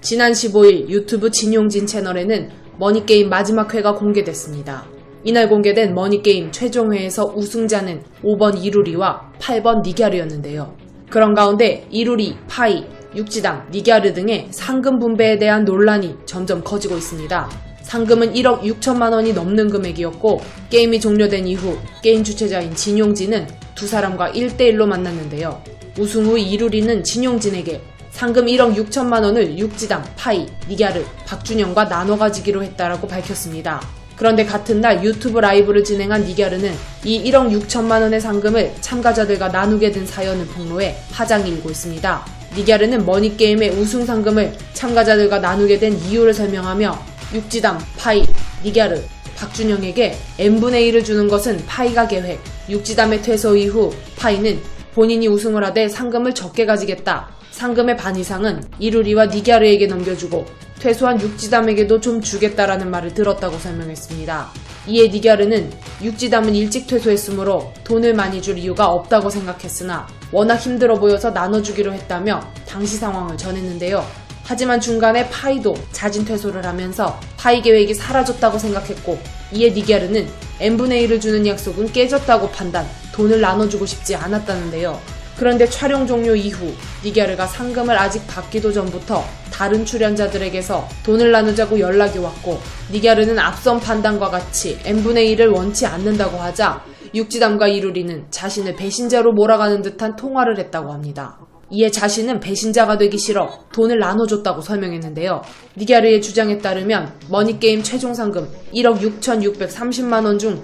지난 15일 유튜브 진용진 채널에는 머니게임 마지막 회가 공개됐습니다. 이날 공개된 머니게임 최종회에서 우승자는 5번 이루리와 8번 니갸르였는데요. 그런 가운데 이루리, 파이, 육지담, 니갸르 등의 상금 분배에 대한 논란이 점점 커지고 있습니다. 상금은 1억 6천만 원이 넘는 금액이었고 게임이 종료된 이후 게임 주최자인 진용진은 두 사람과 1대1로 만났는데요. 우승 후 이루리는 진용진에게 상금 1억 6천만 원을 육지담, 파이, 니갸르, 박준영과 나눠 가지기로 했다라고 밝혔습니다. 그런데 같은 날 유튜브 라이브를 진행한 니갸르는 이 1억 6천만 원의 상금을 참가자들과 나누게 된 사연을 폭로해 파장이 일고 있습니다. 니갸르는 머니게임의 우승 상금을 참가자들과 나누게 된 이유를 설명하며 육지담, 파이, 니갸르, 박준영에게 n분의 1을 주는 것은 파이가 계획, 육지담의 퇴소 이후 파이는 본인이 우승을 하되 상금을 적게 가지겠다. 상금의 반 이상은 이루리와 니갸르에게 넘겨주고 퇴소한 육지담에게도 좀 주겠다라는 말을 들었다고 설명했습니다. 이에 니갸르는 육지담은 일찍 퇴소했으므로 돈을 많이 줄 이유가 없다고 생각했으나 워낙 힘들어 보여서 나눠주기로 했다며 당시 상황을 전했는데요. 하지만 중간에 파이도 자진 퇴소를 하면서 파이 계획이 사라졌다고 생각했고 이에 니갸르는 n분의 1을 주는 약속은 깨졌다고 판단, 돈을 나눠주고 싶지 않았다는데요. 그런데 촬영 종료 이후 니갸르가 상금을 아직 받기도 전부터 다른 출연자들에게서 돈을 나누자고 연락이 왔고 니갸르는 앞선 판단과 같이 n분의 1을 원치 않는다고 하자 육지담과 이루리는 자신을 배신자로 몰아가는 듯한 통화를 했다고 합니다. 이에 자신은 배신자가 되기 싫어 돈을 나눠줬다고 설명했는데요. 니갸르의 주장에 따르면 머니게임 최종 상금 1억 6,630만원 중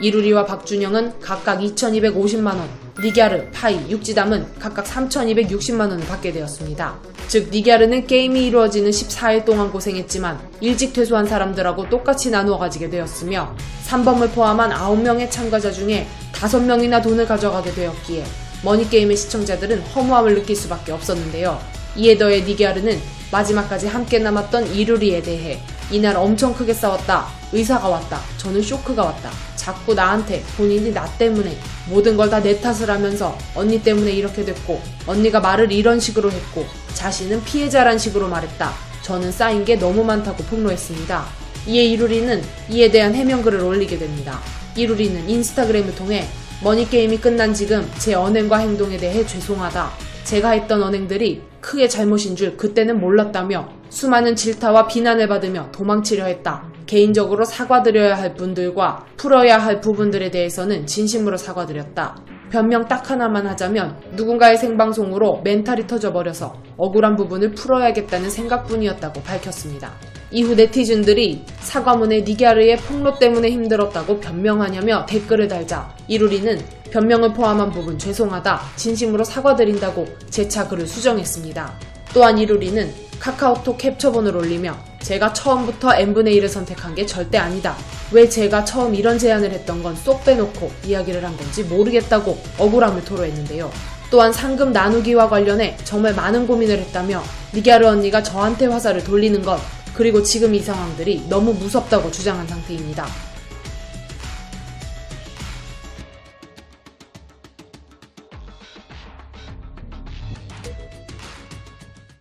이루리와 박준영은 각각 2,250만원, 니갸르, 파이, 육지담은 각각 3,260만원을 받게 되었습니다. 즉, 니갸르는 게임이 이루어지는 14일 동안 고생했지만 일찍 퇴소한 사람들하고 똑같이 나누어 가지게 되었으며 산범을 포함한 9명의 참가자 중에 5명이나 돈을 가져가게 되었기에 머니게임의 시청자들은 허무함을 느낄 수밖에 없었는데요. 이에 더해 니갸르는 마지막까지 함께 남았던 이루리에 대해 이날 엄청 크게 싸웠다. 의사가 왔다. 저는 쇼크가 왔다. 자꾸 나한테 본인이 나 때문에 모든 걸 다 내 탓을 하면서 언니 때문에 이렇게 됐고 언니가 말을 이런 식으로 했고 자신은 피해자란 식으로 말했다. 저는 쌓인 게 너무 많다고 폭로했습니다. 이에 이루리는 이에 대한 해명글을 올리게 됩니다. 이루리는 인스타그램을 통해 머니게임이 끝난 지금 제 언행과 행동에 대해 죄송하다. 제가 했던 언행들이 크게 잘못인 줄 그때는 몰랐다며 수많은 질타와 비난을 받으며 도망치려 했다. 개인적으로 사과드려야 할 분들과 풀어야 할 부분들에 대해서는 진심으로 사과드렸다. 변명 딱 하나만 하자면 누군가의 생방송으로 멘탈이 터져버려서 억울한 부분을 풀어야겠다는 생각뿐이었다고 밝혔습니다. 이후 네티즌들이 사과문에 니갸르의 폭로 때문에 힘들었다고 변명하냐며 댓글을 달자 이루리는 변명을 포함한 부분 죄송하다 진심으로 사과드린다고 재차 글을 수정했습니다. 또한 이루리는 카카오톡 캡처본을 올리며 제가 처음부터 n분의 1을 선택한 게 절대 아니다. 왜 제가 처음 이런 제안을 했던 건 쏙 빼놓고 이야기를 한 건지 모르겠다고 억울함을 토로했는데요. 또한 상금 나누기와 관련해 정말 많은 고민을 했다며 니갸르 언니가 저한테 화살을 돌리는 것 그리고 지금 이 상황들이 너무 무섭다고 주장한 상태입니다.